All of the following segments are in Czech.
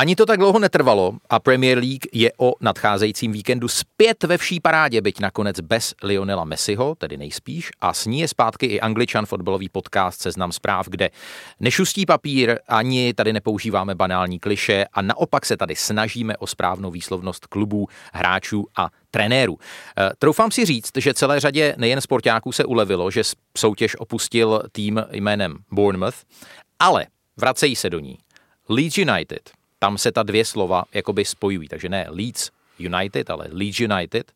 Ani to tak dlouho netrvalo a Premier League je o nadcházejícím víkendu zpět ve vší parádě, byť nakonec bez Lionela Messiho, tedy nejspíš, a s ní je zpátky i Angličan fotbalový podcast Seznam zpráv, kde nešustí papír, ani tady nepoužíváme banální kliše a naopak se tady snažíme o správnou výslovnost klubů, hráčů a trenérů. E, troufám si říct, že celé řadě nejen sportáků se ulevilo, že soutěž opustil tým jménem Bournemouth, ale vracejí se do ní. Leeds United, tam se ta dvě slova jakoby spojují, takže ne Leeds United, ale Leeds United.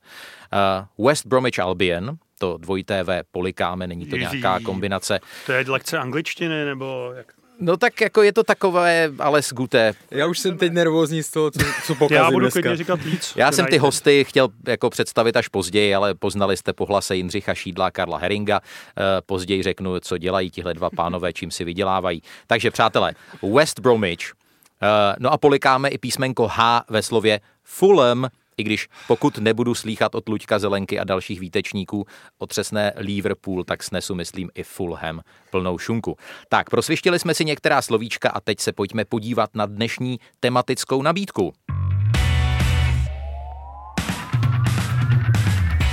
Uh, West Bromwich Albion, to dvojité V polikáme, není to nějaká kombinace. To je lekce angličtiny, nebo jak? No tak jako je to takové, ale z guté. Já už jsem teď nervózní z toho, co, co pokazím Já budu dneska. klidně říkat víc. Já jsem ty hosty chtěl jako představit až později, ale poznali jste po hlase Jindřicha Šídla, Karla Heringa. Eh, Později řeknu, co dělají tihle dva pánové, čím si vydělávají. Takže přátelé, West Bromwich, no a polikáme i písmenko H ve slově Fulham, i když pokud nebudu slýchat od Luďka Zelenky a dalších výtečníků otřesné Liverpool, tak snesu, myslím, i Fulham plnou šunku. Tak, prosvištili jsme si některá slovíčka a teď se pojďme podívat na dnešní tematickou nabídku.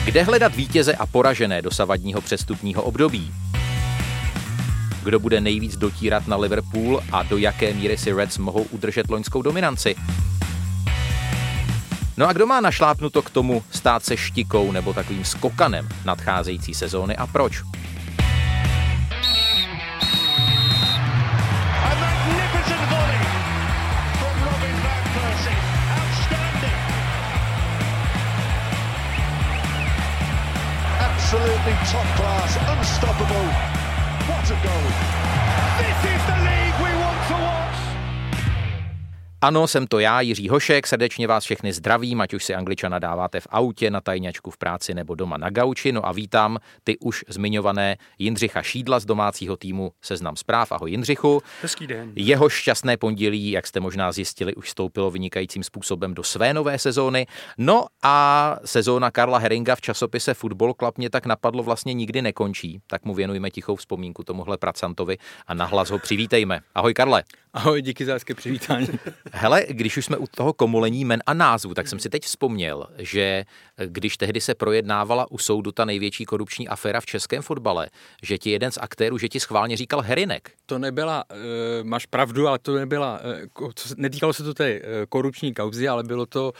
Kde hledat vítěze a poražené dosavadního přestupního období? Kdo bude nejvíc dotírat na Liverpool a do jaké míry si Reds mohou udržet loňskou dominanci? No a kdo má našlápnuto k tomu stát se štikou nebo takovým skokanem nadcházející sezóny a proč? Absolutely top class, unstoppable. This is the Ano, jsem to já, Jiří Hošek, srdečně vás všechny zdravím, ať už si angličana dáváte v autě, na tajňačku v práci nebo doma na gauči. No a vítám ty už zmiňované Jindřicha Šídla z domácího týmu Seznam zpráv. Ahoj Jindřichu. Hezký den. Jeho šťastné pondělí, jak jste možná zjistili, už vstoupilo vynikajícím způsobem do své nové sezóny. No a sezóna Karla Heringa v časopise Football Club mě tak napadlo vlastně nikdy nekončí, tak mu věnujeme tichou vzpomínku tomuhle pracantovi a nahlas ho přivítejme. Ahoj Karle. Ahoj, díky za hezké přivítání. Hele, když už jsme u toho komolení men a názvu, tak jsem si teď vzpomněl, že když tehdy se projednávala u soudu ta největší korupční aféra v českém fotbale, že ti jeden z aktérů, že ti schválně říkal Herinek. To nebyla, uh, máš pravdu, ale to nebyla, uh, netýkalo se to té korupční kauzy, ale bylo to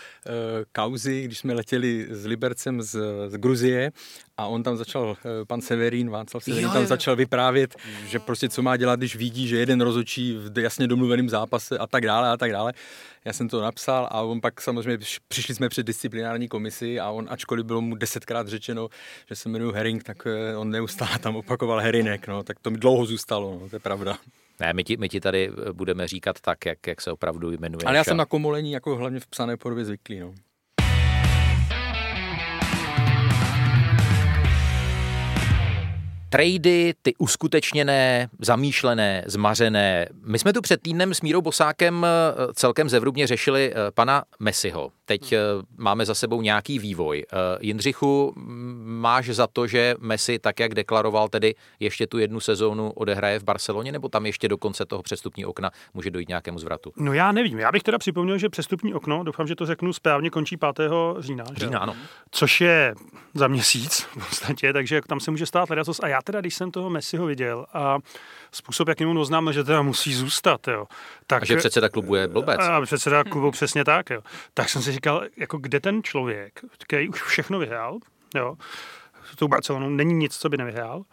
kauzy, když jsme letěli s Libercem z, z Gruzie a on tam začal, pan Severín, Václav Severín, Jo, tam jo. začal vyprávět, že prostě co má dělat, když vidí, že jeden rozočí v jasně domluveném zápase a tak dále a tak dále. Já jsem to napsal a on pak samozřejmě přiš- přišli jsme před disciplinární komisi a on, ačkoliv bylo mu desetkrát řečeno, že se jmenuji Herring, tak eh, on neustále tam opakoval Herinek, no, tak to mi dlouho zůstalo, no, to je pravda. Ne, my ti, my ti tady eh, budeme říkat tak, jak, jak se opravdu jmenuje. Ale já jsem na komolení jako hlavně v psané podobě zvyklý, no. Trady, ty uskutečněné, zamýšlené, zmařené. My jsme tu před týdnem s Mírou Bosákem eh, celkem zevrubně řešili eh, pana Messiho. Teď eh, máme za sebou nějaký vývoj. Jindřichu, máš za to, že Messi, tak jak deklaroval, tedy ještě tu jednu sezónu odehraje v Barceloně, nebo tam ještě do konce toho přestupního okna může dojít nějakému zvratu? No já nevím, já bych teda připomněl, že přestupní okno, doufám, že to řeknu správně, končí 5. října. že? Října, ano. Což je za měsíc v podstatě, takže tam se může stát ledacos. A já teda, když jsem toho Messiho viděl a způsob, jakým on oznámil, že teda musí zůstat, jo, tak... A že předseda klubu je blbec. A předseda klubu přesně tak, jo. Tak jsem si říkal, jako kde ten člověk, který už všechno vyhrál, jo, s tou Barcelonou není nic, co by nevyhrál,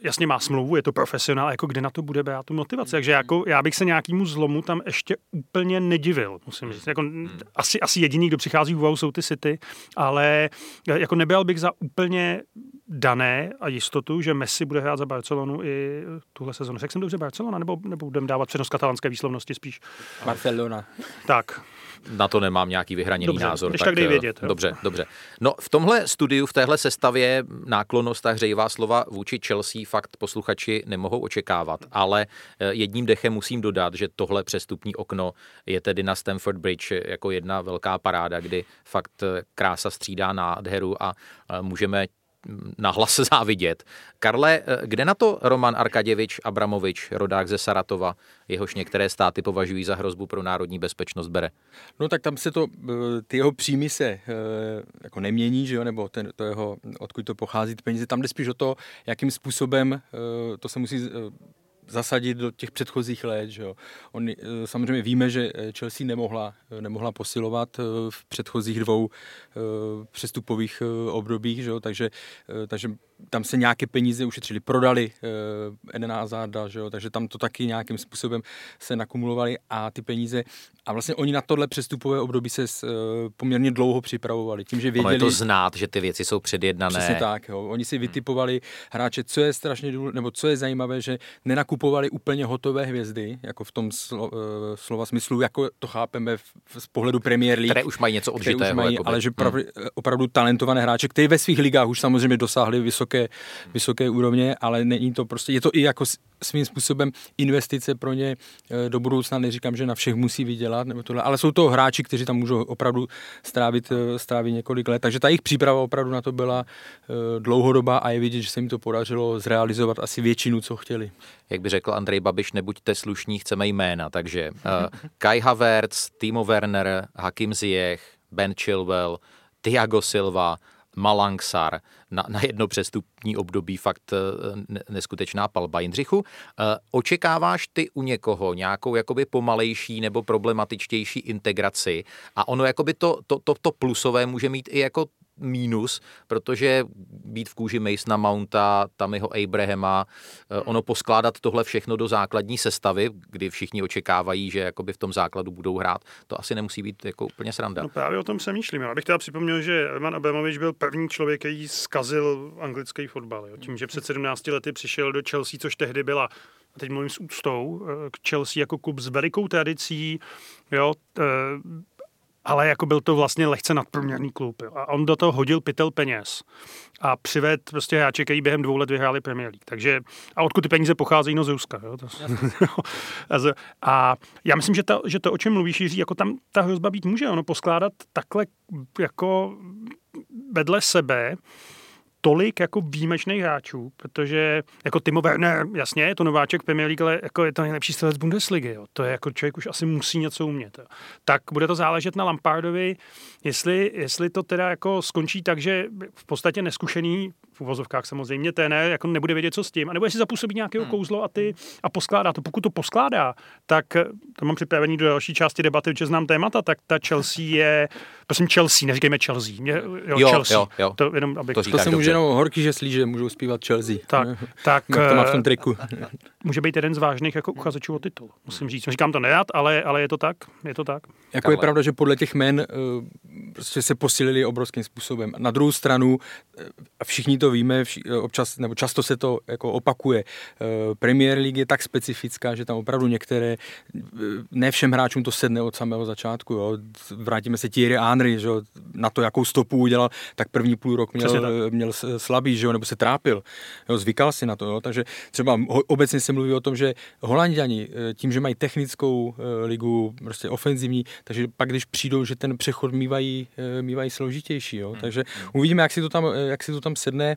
jasně má smlouvu, je to profesionál, jako kde na to bude brát tu motivaci. Takže jako, já bych se nějakému zlomu tam ještě úplně nedivil, musím říct. Jako, asi, asi jediný, kdo přichází v úvahu, jsou ty City, ale eh, jako nebral bych za úplně dané a jistotu, že Messi bude hrát za Barcelonu i tuhle sezonu. Řekl jsem dobře Barcelona, nebo, nebo budeme dávat přednost katalánské výslovnosti spíš? Barcelona. Tak, Na to nemám nějaký vyhraněný Dobře, názor. když tak dej eh, vědět, jo. Dobře, dobře. No v tomhle studiu, v téhle sestavě náklonost a hřejivá slova vůči Chelsea fakt posluchači nemohou očekávat, ale eh, jedním dechem musím dodat, že tohle přestupní okno je tedy na Stamford Bridge jako jedna velká paráda, kdy fakt eh, krása střídá nádheru a můžeme na hlas závidět. Karle, eh, kde na to Roman Arkaděvič Abramovič, rodák ze Saratova, jehož některé státy považují za hrozbu pro národní bezpečnost, bere? No tak tam se to, eh, ty jeho příjmy se eh, jako nemění, že jo, nebo ten, to jeho, odkud to pochází, ty peníze, tam jde spíš o to, jakým způsobem to se musí zasadit do těch předchozích let. Že jo. On, eh, samozřejmě víme, že eh, Chelsea nemohla, eh, nemohla posilovat v předchozích dvou přestupových obdobích, že jo, takže, takže tam se nějaké peníze ušetřili, prodali uh, Eden Hazarda, že jo, takže tam to taky nějakým způsobem se nakumulovali a ty peníze a vlastně oni na tohle přestupové období se uh, poměrně dlouho připravovali, tím, že věděli... Ono je to znát, že ty věci jsou předjednané. Přesně tak, jo. Oni si vytipovali hráče, co je strašně důležité, nebo co je zajímavé, že nenakupovali úplně hotové hvězdy, jako v tom slo, uh, slova smyslu, jako to chápeme v, v, z pohledu Premier League. Které už mají něco odžitého. Mají, ale že prav, hmm. opravdu talentované hráče, kteří ve svých ligách už samozřejmě dosáhli vysoké vysoké, vysoké úrovně, ale není to prostě, je to i jako svým způsobem investice pro ně eh, do budoucna. Neříkám, že na všech musí vydělat, nebo tohle, ale jsou to hráči, kteří tam můžou opravdu strávit, eh, strávit několik let. Takže ta jejich příprava opravdu na to byla eh, dlouhodobá a je vidět, že se jim to podařilo zrealizovat asi většinu, co chtěli. Jak by řekl Andrej Babiš, nebuďte slušní, chceme jména. Takže uh, Kai Havertz, Timo Werner, Hakim Ziyech, Ben Chilwell, Thiago Silva, Malangsar na, na jedno přestupní období fakt eh, neskutečná palba. Jindřichu, eh, očekáváš ty u někoho nějakou jakoby pomalejší nebo problematičtější integraci a ono jakoby to, to, to, to plusové může mít i jako mínus, protože být v kůži Masona Mounta, Tamiho Abrahama, eh, ono poskládat tohle všechno do základní sestavy, kdy všichni očekávají, že jakoby v tom základu budou hrát, to asi nemusí být jako úplně sranda. No právě o tom se myšlím. Já bych teda připomněl, že Roman Abramovič byl první člověk, který zkazil anglický fotbal. Jo. Tím, že před 17 lety přišel do Chelsea, což tehdy byla a teď mluvím s úctou, eh, k Chelsea jako klub s velikou tradicí, jo, eh, ale jako byl to vlastně lehce nadprůměrný klub. Jo. A on do toho hodil pytel peněz a přived prostě hráče, který během dvou let vyhráli Premier League. Takže, a odkud ty peníze pocházejí? No z Ruska. Jo. To, a já myslím, že, to, že to, o čem mluvíš, Jiří, jako tam ta hrozba být může. Ono poskládat takhle jako vedle sebe tolik jako výjimečných hráčů, protože jako Timo Werner, jasně, je to nováček Premier League, ale jako je to nejlepší střelec Bundesligy, jo. to je jako člověk už asi musí něco umět. Jo. Tak bude to záležet na Lampardovi, jestli, jestli to teda jako skončí tak, že v podstatě neskušený v uvozovkách samozřejmě ne, jako nebude vědět, co s tím, a nebo jestli zapůsobí nějakého hmm. kouzlo a ty a poskládá to. Pokud to poskládá, tak to mám připravený do další části debaty, že znám témata, tak ta Chelsea je, prosím Chelsea, neříkejme Chelsea. Mě, jo, jo, Chelsea. Jo, jo. To, jenom, abych... to, to se může jenom horký, že slí, že můžou zpívat Chelsea. Tak, tak to má v tom triku. může být jeden z vážných jako uchazečů o titul, musím říct. Říkám to nerad, ale, ale je to tak. Je to tak. Jako Karle. je pravda, že podle těch men uh, prostě se posílili obrovským způsobem. Na druhou stranu, a všichni to víme, vši, občas, nebo často se to jako opakuje, uh, Premier League je tak specifická, že tam opravdu některé, ne všem hráčům to sedne od samého začátku. Jo. Vrátíme se Thierry Henry, že jo, na to, jakou stopu udělal, tak první půl rok měl, měl slabý, že jo, nebo se trápil. Jo, zvykal si na to. Jo. Takže třeba obecně se mluví o tom, že Holandiani tím, že mají technickou ligu, prostě ofenzivní, takže pak, když přijdou, že ten přechod mývají, mývají složitější. Jo. Hmm. Takže uvidíme, jak si to tam, jak si to tam sedne.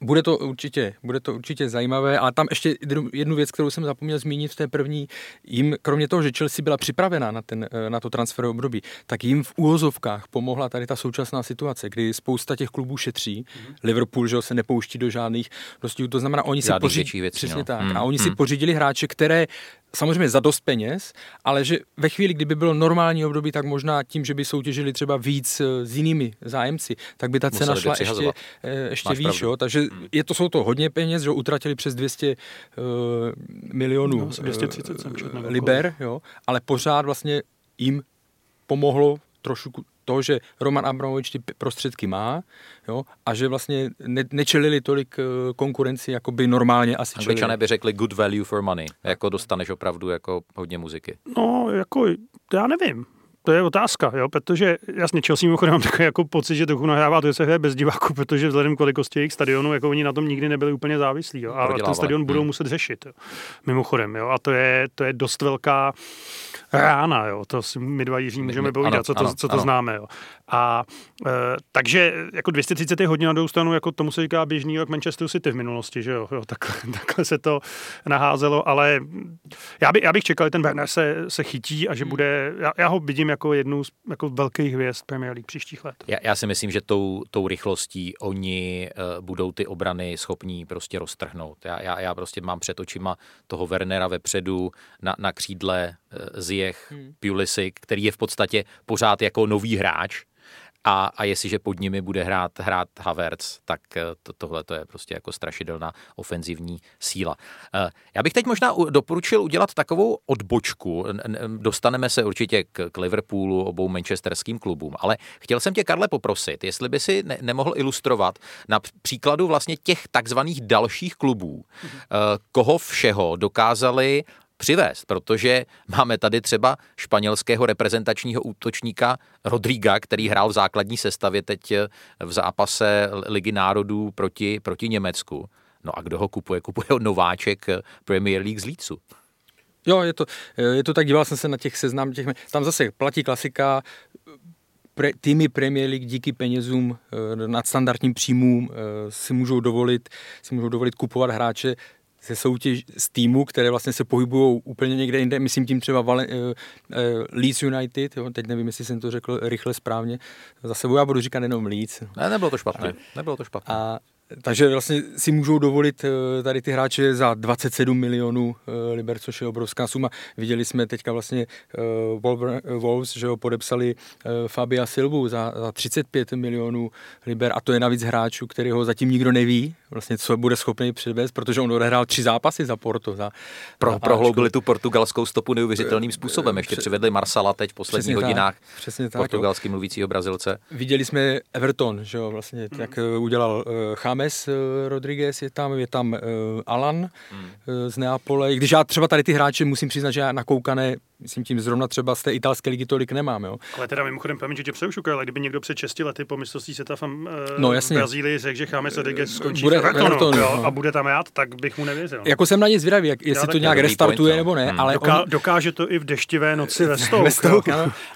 Bude to určitě, bude to určitě zajímavé, ale tam ještě jednu věc, kterou jsem zapomněl zmínit v té první, jim, kromě toho, že Chelsea byla připravená na, ten, na to transfer období, tak jim v úvozovkách pomohla tady ta současná situace, kdy spousta těch klubů šetří. Mm-hmm. Liverpool že se nepouští do žádných dostihů, to znamená, oni si pořídili, přesně no. tak, mm, a oni mm. si pořídili hráče, které samozřejmě za dost peněz, ale že ve chvíli, kdyby bylo normální období, tak možná tím, že by soutěžili třeba víc eh, s jinými zájemci, tak by ta cena šla ještě, eh, ještě víc. Jo? Takže hmm. je to, jsou to hodně peněz, že utratili přes 200 uh, eh, milionů no, 230 uh, liber, jo? ale pořád vlastně jim pomohlo trošku to, že Roman Abramovič ty prostředky má jo, a že vlastně ne, nečelili tolik eh, konkurenci, jako by normálně asi čelili. Angličané by řekli good value for money, jako dostaneš opravdu jako hodně muziky. No, jako já nevím. To je otázka, jo, protože jasně Chelsea mimochodem mám takový jako pocit, že trochu nahrává to, že se hraje bez diváků, protože vzhledem k velikosti jejich stadionu, jako oni na tom nikdy nebyli úplně závislí. Jo, a ten stadion budou hmm. muset řešit. Jo, mimochodem, jo, a to je, to je dost velká rána, jo, to si my dva Jiří můžeme povídat, co to, ano, co to ano. známe. Jo. A e, takže jako 230 je hodně na druhou stranu, jako tomu se říká běžný rok Manchester City v minulosti, že jo, jo takhle, takhle, se to naházelo, ale já, by, já bych čekal, že ten Werner se, se chytí a že hmm. bude, já, já ho vidím jako jednu z jako velkých hvězd Premier League příštích let. Já, já si myslím, že tou, tou rychlostí oni uh, budou ty obrany schopní prostě roztrhnout. Já, já, já prostě mám před očima toho Wernera vepředu na, na křídle uh, Ziyech, hmm. Pulisic, který je v podstatě pořád jako nový hráč, a, a jestliže pod nimi bude hrát, hrát Havertz, tak eh, to, tohle to je prostě jako strašidelná ofenzivní síla. Eh, já bych teď možná doporučil udělat takovou odbočku. Dostaneme se určitě k, k Liverpoolu, obou manchesterským klubům, ale chtěl jsem tě, Karle, poprosit, jestli by si ne, nemohl ilustrovat na příkladu vlastně těch takzvaných dalších klubů, mhm. koho všeho dokázali přivést, protože máme tady třeba španělského reprezentačního útočníka Rodriga, který hrál v základní sestavě teď eh, v zápase Ligy národů proti, proti Německu. No a kdo ho kupuje? Kupuje ho nováček eh, Premier League z Lícu. Jo, je to, eh, je to tak, díval jsem se na těch seznam, těch, tam zase platí klasika, pre, týmy Premier League díky penězům, nadstandardním příjmům si můžou dovolit, si můžou dovolit kupovat hráče ze soutěž z týmu, které vlastně se pohybují úplně někde jinde, myslím tím třeba Vale, uh, uh, Leeds United, jo, teď nevím, jestli jsem to řekl rychle správně, za sebou já budu říkat jenom Leeds. Ne, nebylo to špatné, nebylo to špatné. A takže vlastně si můžou dovolit eh, tady ty hráče za 27 milionů eh, liber, což je obrovská suma. Viděli jsme teďka vlastně eh, Wolves, že ho podepsali Fabia Silvu za, za 35 milionů liber a to je navíc hráčů, který ho zatím nikdo neví, vlastně co bude schopný předvést, protože on odehrál tři zápasy za Porto. Za, Pro, za prohloubili tu portugalskou stopu neuvěřitelným způsobem. Ještě přivedli Marsala teď v posledních přesně hodinách tak, přesně tak, portugalský jo. mluvícího Brazilce. Viděli jsme Everton, že jo, vlastně, mm. jak udělal Chame James eh, Rodriguez je tam, je tam uh, Alan hmm. uh, z Neapole. I když já třeba tady ty hráče musím přiznat, že já nakoukané, myslím tím zrovna třeba z té italské ligy tolik nemám. Jo. Ale teda mimochodem, paměť, že tě přerušu, ale kdyby někdo před 6 lety po mistrovství světa v, uh, no, jasně. v Brazílii řekl, že James Rodriguez skončí bude, v Evertonu, jo, no. a bude tam ját, tak bych mu nevěřil. Jako jsem na ně zvědavý, jak, jestli to nějak restartuje point, nebo ne. Hmm. Ale Doká, on... Dokáže to i v deštivé noci ve Stoke. ve Stoke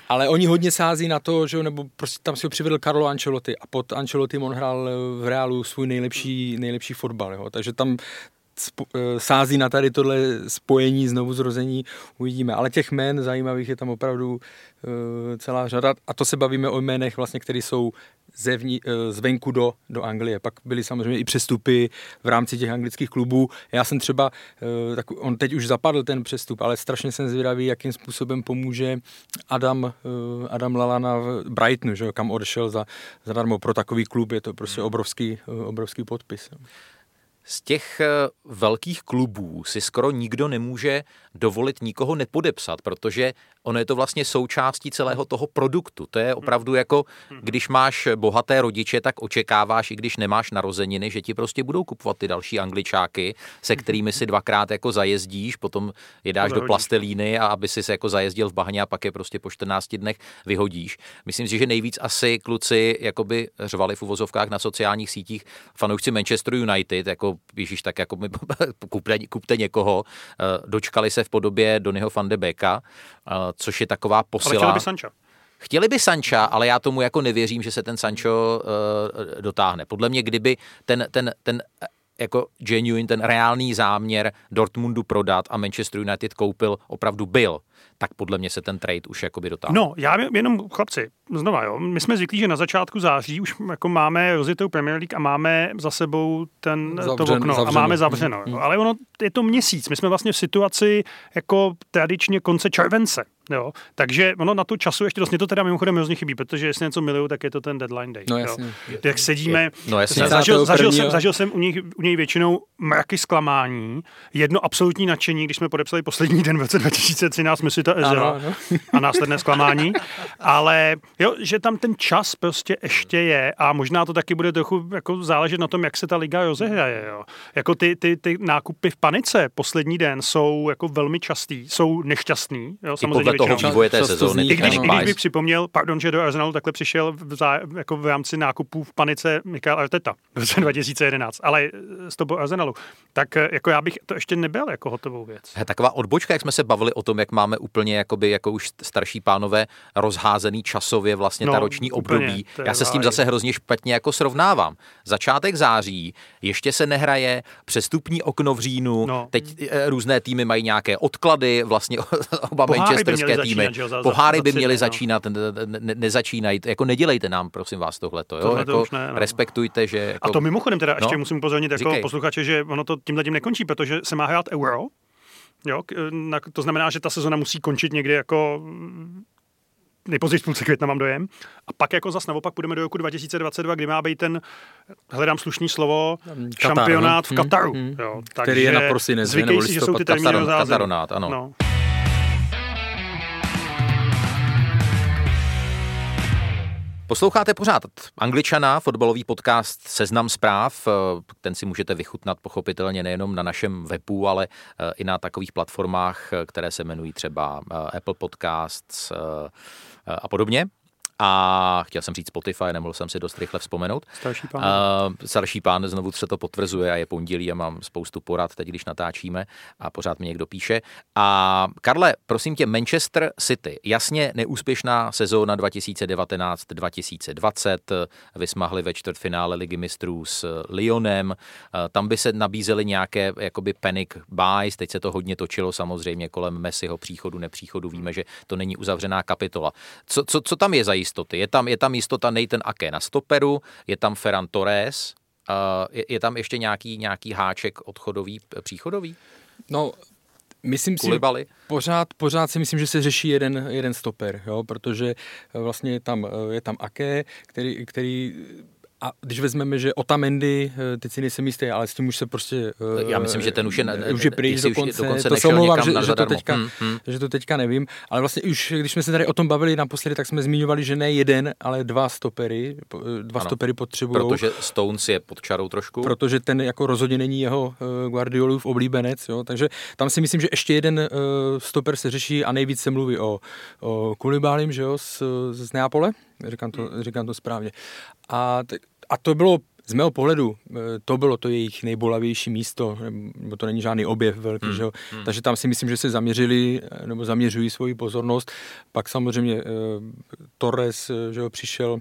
ale oni hodně sází na to, že nebo prostě tam si ho přivedl Carlo Ancelotti a pod Ancelotti on hrál v Reálu svůj nejlepší, nejlepší fotbal. Jo. Takže tam eh, sází na tady tohle spojení znovu zrození, uvidíme. Ale těch jmén zajímavých je tam opravdu uh, celá řada a to se bavíme o jménech, vlastně, které jsou zevní, uh, zvenku do, do Anglie. Pak byly samozřejmě i přestupy v rámci těch anglických klubů. Já jsem třeba, tak on teď už zapadl ten přestup, ale strašně jsem zvědavý, jakým způsobem pomůže Adam, Adam Lalana v Brightonu, že, kam odešel za, zadarmo pro takový klub. Je to prostě obrovský, obrovský podpis. Z těch eh, velkých klubů si skoro nikdo nemůže dovolit nikoho nepodepsat, protože ono je to vlastně součástí celého toho produktu. To je opravdu jako, když máš bohaté rodiče, tak očekáváš, i když nemáš narozeniny, že ti prostě budou kupovat ty další angličáky, se kterými si dvakrát jako zajezdíš, potom je dáš do plastelíny a aby si se jako zajezdil v bahně a pak je prostě po 14 dnech vyhodíš. Myslím si, že nejvíc asi kluci jakoby řvali v uvozovkách na sociálních sítích fanoušci Manchester United, jako Ježíš, tak jako mi kupte, kupte někoho, eh, dočkali se v podobě Donnyho van de Beka, eh, což je taková posila. Ale chtěli by Sancha. Chtěli by Sancha, ale já tomu jako nevěřím, že se ten Sancho uh, dotáhne. Podle mě, kdyby ten, ten, ten jako genuine, ten reálný záměr Dortmundu prodat a Manchester United koupil, opravdu byl, tak podle mě se ten trade už jakoby dotáhl. No, já jenom, chlapci, znova, jo, my jsme zvyklí, že na začátku září už jako máme rozjetou Premier League a máme za sebou ten, Zavřen, to okno zavřeno. a máme zavřeno. Mm. Ale ono, je to měsíc, my jsme vlastně v situaci jako tradičně konce července. Jo, takže ono na to času ještě dost, mě to teda mimochodem hrozně chybí, protože jestli něco miluju, tak je to ten deadline day. No jasně. Jo. Jak sedíme, no jasně. Zažil, zažil, jsem, zažil jsem u něj, u něj většinou mraky zklamání, jedno absolutní nadšení, když jsme podepsali poslední den v roce 2013, jsme si ta Ezra Ano, ano. a následné zklamání, ale jo, že tam ten čas prostě ještě je a možná to taky bude trochu jako záležet na tom, jak se ta liga rozehraje. Jo. Jako ty, ty, ty nákupy v panice poslední den jsou jako velmi častý, jsou nešťastný. Jo, samozřejmě toho vývoje té sezóny. I když, i když bych připomněl, pardon, že do Arsenalu takhle přišel v, zá, jako v rámci nákupů v panice Mikael Arteta v roce 2011, ale eh, z toho Arsenalu, tak eh, jako já bych to ještě nebyl jako hotovou věc. He, Taková odbočka, jak jsme se bavili o tom, jak máme úplně jakoby, jako už starší pánové rozházený časově vlastně No, ta roční úplně, období. Já se s tím zase hrozně špatně jako srovnávám. Začátek září, ještě se nehraje, přestupní okno v říjnu, No. teď eh, různé týmy mají nějaké odklady, vlastně oba Poháry měly týmy. začínat, že jo, za- za- Poháry by měly no. začínat, ne, ne, nezačínají. Jako nedělejte nám, prosím vás, tohleto. Jo? Tohle to jako už ne, no. Respektujte, že... Jako, A to mimochodem teda ještě No. musím upozornit jako Říkej. posluchače, že ono to tímhle tím nekončí, protože se má hrát euro. Jo, to znamená, že ta sezona musí končit někdy jako mm, nejpozději v půlce května mám dojem. A pak jako zas naopak půjdeme do roku 2022, kdy má být ten, hledám slušný slovo, Katar, šampionát v no. Kataru. Hmm, hmm. Jo, Který je na prosinec, Zvykej nebo si, že jsou ty listopad, termíny. Kataronát, ano. No. Posloucháte pořád Angličana, fotbalový podcast Seznam zpráv. Ten si můžete vychutnat pochopitelně nejenom na našem webu, ale eh, i na takových platformách, eh, které se jmenují třeba eh, Apple Podcasts eh, eh, a podobně. A chtěl jsem říct Spotify, nemohl jsem si dost rychle vzpomenout. Starší pán. Uh, starší pán znovu se to potvrzuje a je pondělí a mám spoustu porad teď, když natáčíme a pořád mi někdo píše. A Karle, prosím tě, Manchester City, jasně neúspěšná sezóna 2019-2020, vysmahli ve čtvrtfinále ligy mistrů s Lyonem, tam by se nabízely nějaké jakoby panic buys, teď se to hodně točilo samozřejmě kolem Messiho příchodu, nepříchodu, víme, že to není uzavřená kapitola. Co, co, co tam je za jistoty? Je tam, je tam jistota Nathan Ake na stoperu, je tam Ferran Torres, uh, je, je tam ještě nějaký, nějaký háček odchodový, příchodový? No, myslím si, Kulibali? pořád, pořád si myslím, že se řeší jeden, jeden stoper, jo, protože eh, vlastně je tam, eh, je tam Ake, který, který a když vezmeme, že Otamendi, eh, teď si nejsem jistý, ale s tím už se prostě... eh, Já myslím, že ten už je na- už je pryč dokonce, dokonce to se omlouvám, že, že, to teďka, Hmm, hmm. že to teďka nevím, ale vlastně už, když jsme se tady o tom bavili naposledy, tak jsme zmiňovali, že ne jeden, ale dva stopery, eh, dva Ano, stopery potřebují. Protože Stones je pod čarou trošku. protože ten jako rozhodně není jeho Guardiolův oblíbenec, jo? takže tam si myslím, že ještě jeden stoper se řeší a nejvíc se mluví o, o Kulibálim, že jo, z, z Neapole, říkám to, říkám to správně. A, t- a to bylo z mého pohledu, eh, to bylo to jejich nejbolavější místo, nebo to není žádný objev velký, že jo? takže tam si myslím, že se zaměřili, eh, nebo zaměřují svoji pozornost. Pak samozřejmě eh, Torres, eh, že jo, přišel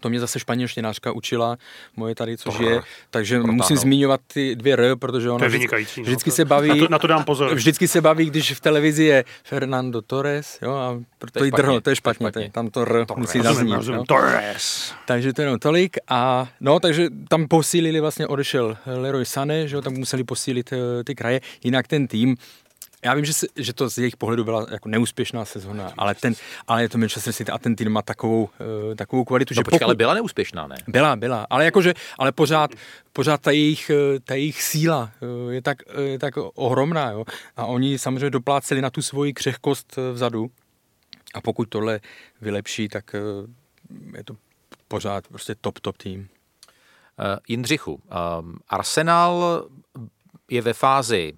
to mě zase španělštinářka učila, moje tady, což je, takže Protáhnout. musím zmiňovat ty dvě R, protože ona To je vždycky, no. vždycky se baví, Na to, na to dám pozor. vždycky se baví, když v televizi je Fernando Torres, jo, a To je drho, to je to je špatně, to je, tam to R musí Rozumím, zaznít. rozumím. Torres. Takže to je jenom tolik a no, takže tam posílili, vlastně odešel Leroy Sané, že jo, tam museli posílit eh, ty kraje, jinak ten tým, já vím, že, se, že to z jejich pohledu byla jako neúspěšná sezóna, ale, ten, ale je to Manchester City a ten tým má takovou, uh, takovou kvalitu, No že počkej, pokud... ale byla neúspěšná, ne? Byla, byla, ale jakože, ale pořád, pořád ta jejich, eh, ta jejich síla eh, je tak, je tak ohromná, jo. A oni samozřejmě dopláceli na tu svoji křehkost eh, vzadu. A pokud tohle vylepší, tak je to pořád prostě top, top tým. Uh, Jindřichu, um, Arsenal je ve fázi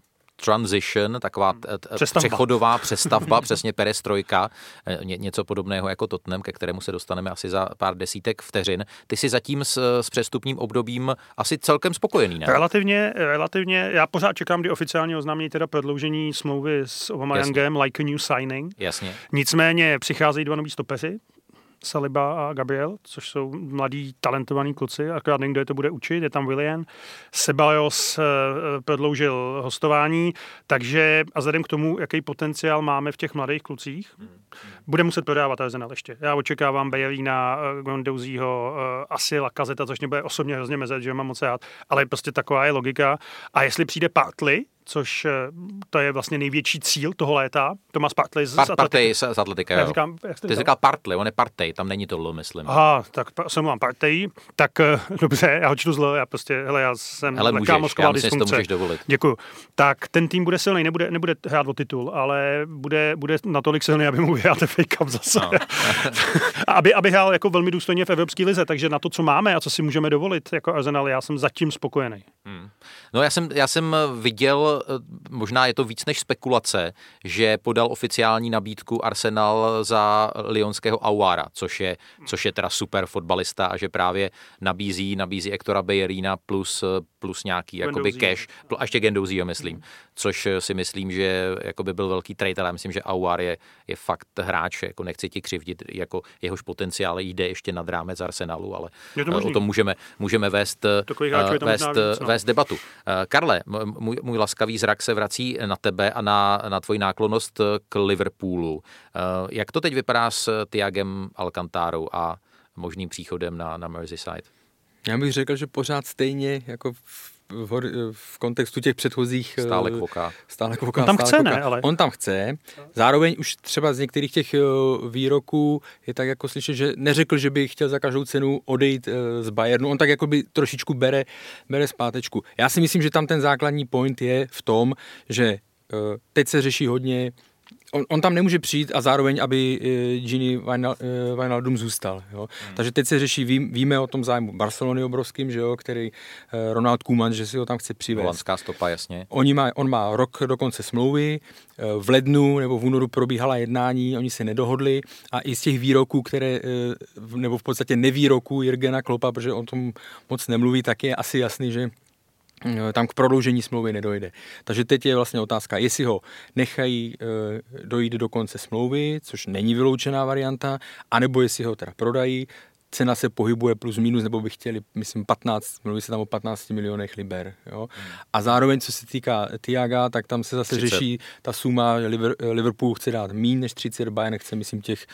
transition, taková t- Přestavba. přechodová přestavba, přesně perestrojka, eh, ně, něco podobného jako Tottenham, ke kterému se dostaneme asi za pár desítek vteřin. Ty jsi zatím s, s přestupním obdobím asi celkem spokojený, ne? Relativně, relativně, já pořád čekám, kdy oficiálně oznámí teda prodloužení smlouvy s Obameyangem, like a new signing. Jasně. Nicméně přicházejí dva noví stopeři, Saliba a Gabriel, což jsou mladí, talentovaní kluci, akorát někdo je to bude učit, je tam William. Sebajos eh, prodloužil hostování, takže a vzhledem k tomu, jaký potenciál máme v těch mladých klucích, bude muset prodávat Arsenal ještě. Já očekávám Bejlína, Gondouzího, asi Lakazeta, což mě bude osobně hrozně mezet, že mám moc rád, ale prostě taková je logika. A jestli přijde Partly, což eh, to je vlastně největší cíl toho léta. Thomas Partey z, Part, Atletiky. z, Atletika, Já jo. říkám, jak jste Ty jsi říkal? Partey, on je Partey, tam není to L, myslím. Aha, tak se mluvám Partey, tak eh, dobře, já ho čtu zle, já prostě, hele, já jsem Hele, můžeš, já myslím, to můžeš dovolit. Děkuju. Tak ten tým bude silný, nebude, nebude hrát o titul, ale bude, bude natolik silný, aby mu vyhrál ten FA Cup zase. No. Aby, aby hrál jako velmi důstojně v Evropské lize, takže na to, co máme a co si můžeme dovolit jako Arsenal, já jsem zatím spokojený. No já jsem, já jsem viděl, eh, možná je to víc než spekulace, že podal oficiální nabídku Arsenal za lyonského Auara, což je, což je teda super fotbalista a že právě nabízí, nabízí Ektora Bejerina plus, eh, plus nějaký jakoby cash, a ještě Gendouzího myslím, což eh, si myslím, že jakoby byl velký trade, ale já myslím, že Auar je, je fakt hráč, jako nechci ti křivdit, jako jehož potenciál jde ještě nad rámec Arsenalu, ale Je to možný. o tom můžeme, můžeme vést, vést, víc, no. vést debatu. Karle, můj, můj laskavý zrak se vrací na tebe a na, na tvoji náklonost k Liverpoolu. Eh, Jak to teď vypadá s Tiagem Alcantárou a možným příchodem na, na Merseyside? Já bych řekl, že pořád stejně jako v, v, hor- v kontextu těch předchozích... Stále eh, kvoká. Stále kvoká. On tam stále chce, kvoká. ne, ale- On tam chce. Zároveň už třeba z některých těch eh, výroků je tak jako slyšet, že neřekl, že by chtěl za každou cenu odejít eh, z Bayernu. On tak jako by trošičku bere, bere zpátečku. Já si myslím, že tam ten základní point je v tom, že teď se řeší hodně On, on tam nemůže přijít a zároveň, aby eh, Gini Wijnal- eh, Wijnaldum zůstal. Jo? Hmm. Takže teď se řeší, ví, víme o tom zájmu Barcelony obrovským, že jo, který eh, Ronald Koeman, že si ho tam chce přivést. Holandská stopa, jasně. Oni má, on má rok do konce smlouvy, v lednu nebo v únoru probíhala jednání, oni se nedohodli a i z těch výroků, které, nebo v podstatě nevýroků Jirgena Klopa, protože on tom moc nemluví, tak je asi jasný, že tam k prodloužení smlouvy nedojde. Takže teď je vlastně otázka, jestli ho nechají eh, dojít do konce smlouvy, což není vyloučená varianta, anebo jestli ho teda prodají, cena se pohybuje plus minus, nebo by chtěli, myslím, 15, mluví se tam o 15 milionech liber. Jo? A zároveň, co se týká Tiaga, tak tam se zase 30. řeší ta suma, Liverpool chce dát méně než 30, Bayern chce, myslím, těch,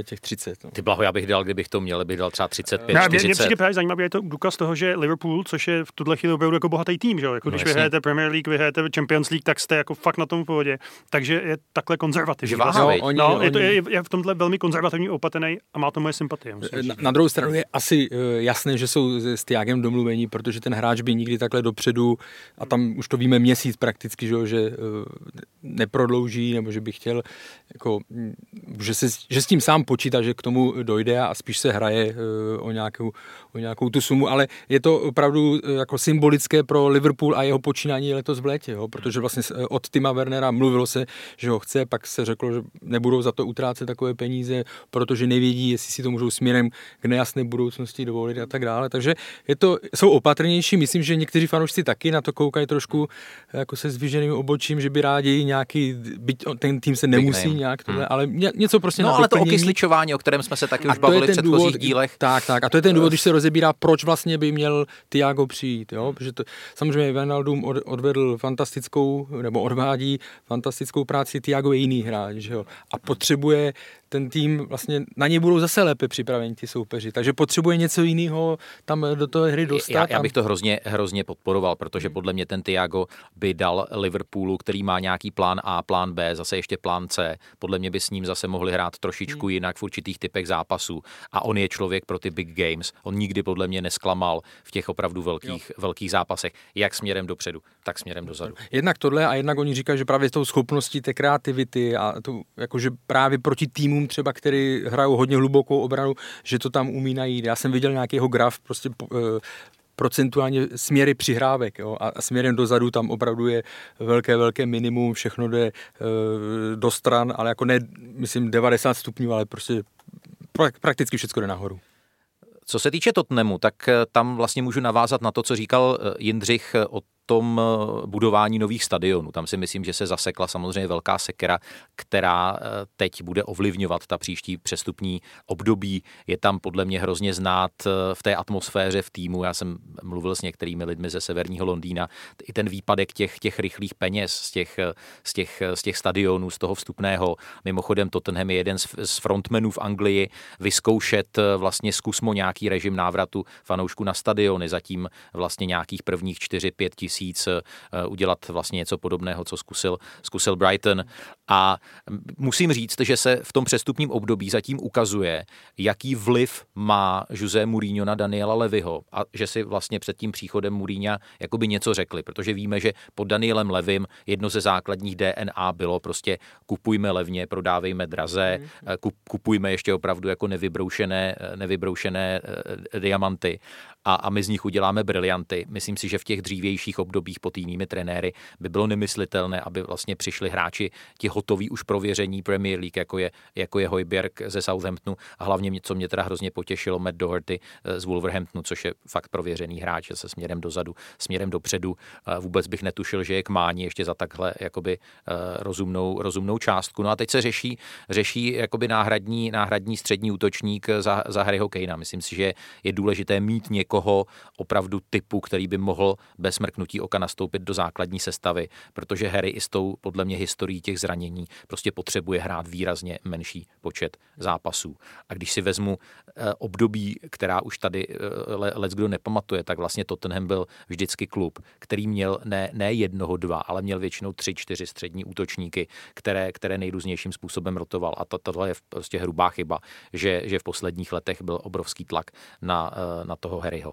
eh, těch 30. No. Ty blaho, já bych dal, kdybych to měl, bych dal třeba 35, Ne, mě, mě 40. přijde právě zajímavý, je to důkaz toho, že Liverpool, což je v tuhle chvíli opravdu jako bohatý tým, že jo? Jako No když jasně. vyhrajete Premier League, vyhrajete Champions League, tak jste jako fakt na tom v pohodě. Takže je takhle konzervativní. Že váha, viď? oni, No, je, to, oni- je, je, v tomhle velmi konzervativní, opatrný a má to moje sympatie. musím. Na, na druhou stranu je asi eh, jasné, že jsou s Tiagem domluvení, protože ten hráč by nikdy takhle dopředu, a tam už to víme měsíc prakticky, že, že eh, neprodlouží, nebo že by chtěl, jako, mm, že, se, že s tím sám počítá, že k tomu dojde a spíš se hraje eh, o nějakou, o nějakou tu sumu, ale je to opravdu jako symbolické pro Liverpool a jeho počínání letos v létě, jo, protože vlastně od Tima Wernera mluvilo se, že ho chce, pak se řeklo, že nebudou za to utrácet takové peníze, protože nevědí, jestli si to můžou směrem k nejasné budoucnosti dovolit a tak dále. Takže je to, jsou opatrnější, myslím, že někteří fanoušci taky na to koukají trošku eh, jako se zvíženým obočím, že by rádi nějaký, byť ten tým se nemusí nějak tohle, ale ně, něco prostě No na ale to okysličování, o kterém jsme se taky A už bavili v předchozích dílech. Tak, tak. A to je ten důvod, když se rozebírá, proč vlastně by měl Tiago přijít. Jo? Protože to, samozřejmě Wijnaldum od, odvedl fantastickou, nebo odvádí fantastickou práci, Tiago je jiný hráč. Že jo? A potřebuje ten tým, vlastně na něj budou zase lépe připraveni ti soupeři. Takže potřebuje něco jiného tam do té hry dostat. Já, já bych to hrozně, hrozně podporoval, protože podle mě ten Tiago by dal Liverpoolu, který má nějaký plán A, plán B, zase ještě plán C. Podle mě by s ním zase mohli hrát trošičku jinak v určitých typech zápasů. A on je člověk pro ty big games. On nikdy podle mě nesklamal v těch opravdu velkých, velkých zápasech, jak směrem dopředu, tak směrem dozadu. Jednak tohle a jednak oni říkají, že právě tou schopností té kreativity a to, jakože právě proti týmům třeba, který hrajou hodně hlubokou obranu, že to tam umí najít. Já jsem viděl nějaký jeho graf, prostě eh, procentuálně směry přihrávek jo, a směrem dozadu tam opravdu je velké, velké minimum, všechno jde eh, do stran, ale jako ne, myslím, 90 stupňů, ale prostě pra- prakticky všechno jde nahoru. Co se týče Tottenhamu, tak eh, tam vlastně můžu navázat na to, co říkal Jindřich o tom eh, budování nových stadionů. Tam si myslím, že se zasekla samozřejmě velká sekera, která eh, teď bude ovlivňovat ta příští přestupní období. Je tam podle mě hrozně znát eh, v té atmosféře v týmu. Já jsem mluvil s některými lidmi ze severního Londýna. I ten výpadek těch, těch rychlých peněz z těch, z, těch, z těch stadionů, z toho vstupného. Mimochodem Tottenham je jeden z, frontmenů v Anglii vyzkoušet vlastně zkusmo nějaký režim návratu fanoušku na stadiony. Zatím vlastně nějakých prvních 4-5 tisíc měsíc udělat vlastně něco podobného, co zkusil, zkusil Brighton. A musím říct, že se v tom přestupním období zatím ukazuje, jaký vliv má Jose Mourinho na Daniela Levyho a že si vlastně před tím příchodem Mourinho jakoby něco řekli, protože víme, že pod Danielem Levym jedno ze základních DNA bylo prostě kupujme levně, prodávejme draze, mm. kupujme ještě opravdu jako nevybroušené, nevybroušené eh, diamanty a, a my z nich uděláme brilianty. Myslím si, že v těch dřívějších obdobích pod jinými trenéry by bylo nemyslitelné, aby vlastně přišli hráči ti hotoví už prověření Premier League, jako je, jako je Hojberg ze Southamptonu a hlavně, co mě teda hrozně potěšilo, Matt Doherty eh, z Wolverhamptonu, což je fakt prověřený hráč se směrem dozadu, směrem dopředu. Vůbec bych netušil, že je k mání ještě za takhle jakoby eh, rozumnou, rozumnou částku. No a teď se řeší, řeší jakoby náhradní, náhradní střední útočník za, za Harryho Kanea. Myslím si, že je důležité mít někoho opravdu typu, který by mohl bez mrknutí oka nastoupit do základní sestavy, protože Harry i s tou podle mě historií těch zranění prostě potřebuje hrát výrazně menší počet zápasů. A když si vezmu eh, období, která už tady eh, let kdo nepamatuje, tak vlastně Tottenham byl vždycky klub, který měl ne, ne jednoho, dva, ale měl většinou tři, čtyři střední útočníky, které, které nejrůznějším způsobem rotoval. A to, tohle je prostě hrubá chyba, že, že v posledních letech byl obrovský tlak na, eh, na toho Harryho.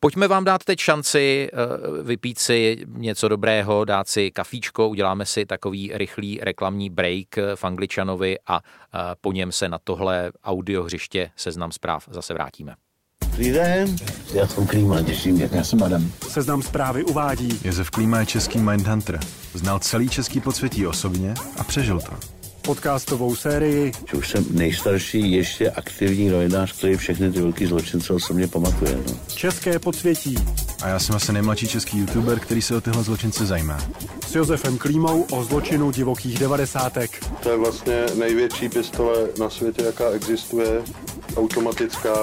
Pojďme vám dát teď šanci eh, vypít si něco dobrého, dát si kafíčko, uděláme si takový rychlý reklamní break v Angličanovi a eh, po něm se na tohle audiohřiště seznam zpráv zase vrátíme. Dobrý den, já jsem Klíma, těším. Já jsem Adam. Seznam zprávy uvádí. Josef Klíma je český Mindhunter. Znal celý český podsvětí osobně a přežil to. Podcastovou sérii. Už jsem nejstarší ještě aktivní novinář, který všechny ty velký zločince osobně pamatuje. No. České podsvětí. A já jsem asi nejmladší český youtuber, který se o tyhle zločince zajímá. S Josefem Klímou o zločinu divokých devadesátek. To je vlastně největší pistole na světě, jaká existuje. Automatická,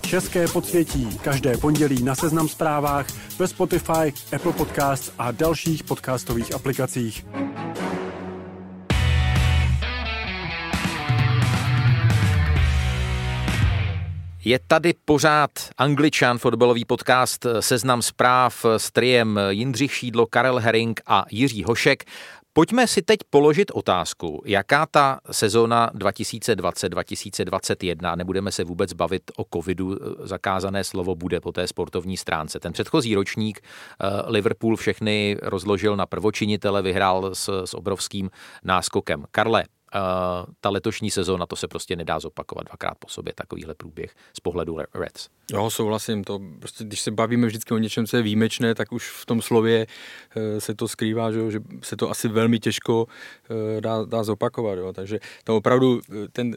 České podsvětí. Každé pondělí na Seznam zprávách, ve Spotify, Apple Podcasts a dalších podcastových aplikacích. Je tady pořád Angličan, fotbalový podcast Seznam zpráv s triem Jindřich Šídlo, Karel Herring a Jiří Hošek. Pojďme si teď položit otázku, jaká ta sezóna 2020-2021, nebudeme se vůbec bavit o covidu, zakázané slovo bude po té sportovní stránce. Ten předchozí ročník eh, Liverpool všechny rozložil na prvočinitele, vyhrál s, s obrovským náskokem. Karle, Ta letošní sezóna, to se prostě nedá zopakovat dvakrát po sobě, takovýhle průběh z pohledu Reds. Jo, souhlasím, to prostě, když se bavíme vždycky o něčem, co je výjimečné, tak už v tom slově uh, se to skrývá, že, se to asi velmi těžko uh, dá, dá zopakovat, jo. takže to opravdu ten,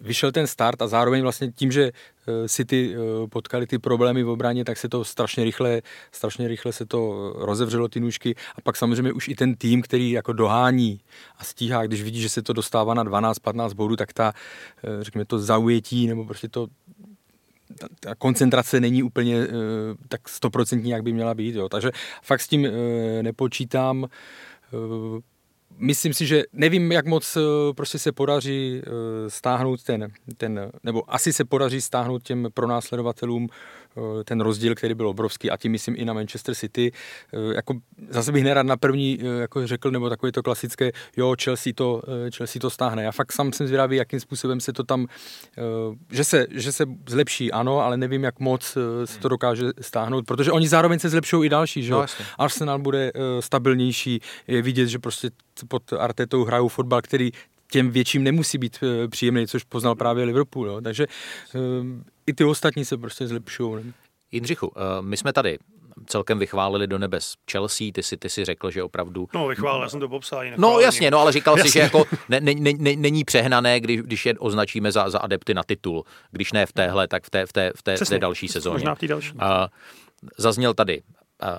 vyšel ten start a zároveň vlastně tím, že eh, si ty eh, potkali ty problémy v obraně, tak se to strašně rychle, strašně rychle se to rozevřelo ty nůžky a pak samozřejmě už i ten tým, který jako dohání a stíhá, když vidí, že se to dostává na 12-15 bodů, tak ta, eh, řekněme, to zaujetí nebo prostě to ta, ta koncentrace není úplně tak stoprocentní, jak by měla být. Jo. Takže fakt s tím nepočítám myslím si, že nevím, jak moc eh, prostě se podaří eh, stáhnout ten, ten, nebo asi se podaří stáhnout těm pronásledovatelům ten rozdíl, který byl obrovský a tím myslím i na Manchester City. Eh, jako, zase bych nerad na první eh, jako řekl, nebo takové to klasické, jo, Chelsea to, Chelsea to stáhne. Já fakt sám jsem zvědavý, jakým způsobem se to tam, že se, že se zlepší, ano, ale nevím, jak moc se to dokáže stáhnout, protože oni zároveň se zlepšují i další, že no, Arsenal bude stabilnější, je vidět, že prostě pod Artetou hrajou fotbal, který těm větším nemusí být příjemný, což poznal právě Liverpool. Jo. Takže i ty ostatní se prostě zlepšují. Jindřichu, eh, my jsme tady celkem vychválili do nebes Chelsea, ty si, ty si řekl, že opravdu... No, vychválil, já jsem to popsal. No jasně, no ale říkal jasně. si, že jako ne, ne, ne, není přehnané, když, když je označíme za, za adepty na titul. Když ne v téhle, tak v té, v té, v té, v té další sezóně. Možná v té další. Uh, zazněl tady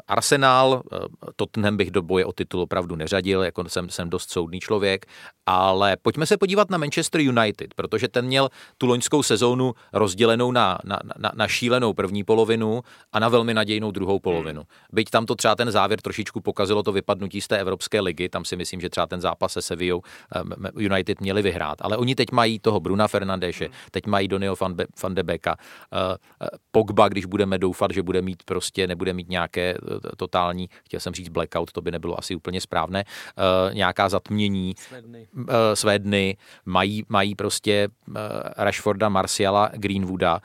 Arsenal, eh, Tottenham bych do boje o titul opravdu neřadil, jako jsem, jsem dost soudný člověk, ale pojďme se podívat na Manchester United, protože ten měl tu loňskou sezónu rozdělenou na, na, na, na šílenou první polovinu a na velmi nadějnou druhou polovinu. Byť tam to třeba ten závěr trošičku pokazilo to vypadnutí z té Evropské ligy, tam si myslím, že třeba ten zápas se Sevillou eh, United měli vyhrát, ale oni teď mají toho Bruna Fernandeše, teď mají Donio van, Be, van de Beka, Pogba, když budeme doufat, že bude mít prostě, nebude mít nějaké eh, totální, chtěl jsem říct blackout, to by nebylo asi úplně správné, uh, nějaká zatmění, Své dny. uh, své dny, mají, mají prostě uh, Rashforda, Marciala, Greenwooda.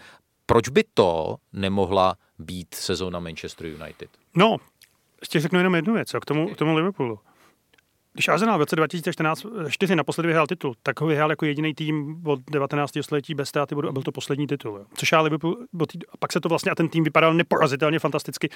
Proč by to nemohla být sezóna Manchester United? No, ještě řeknu jenom jednu věc, jo, k tomu, k tomu Liverpoolu. Když Arsenal v roce 2014 4 naposledy vyhrál titul, tak ho vyhrál jako jediný tým od 19. století bez ztráty bodu a byl to poslední titul. Jo. Což ale a pak se to vlastně, a ten tým vypadal neporazitelně fantasticky.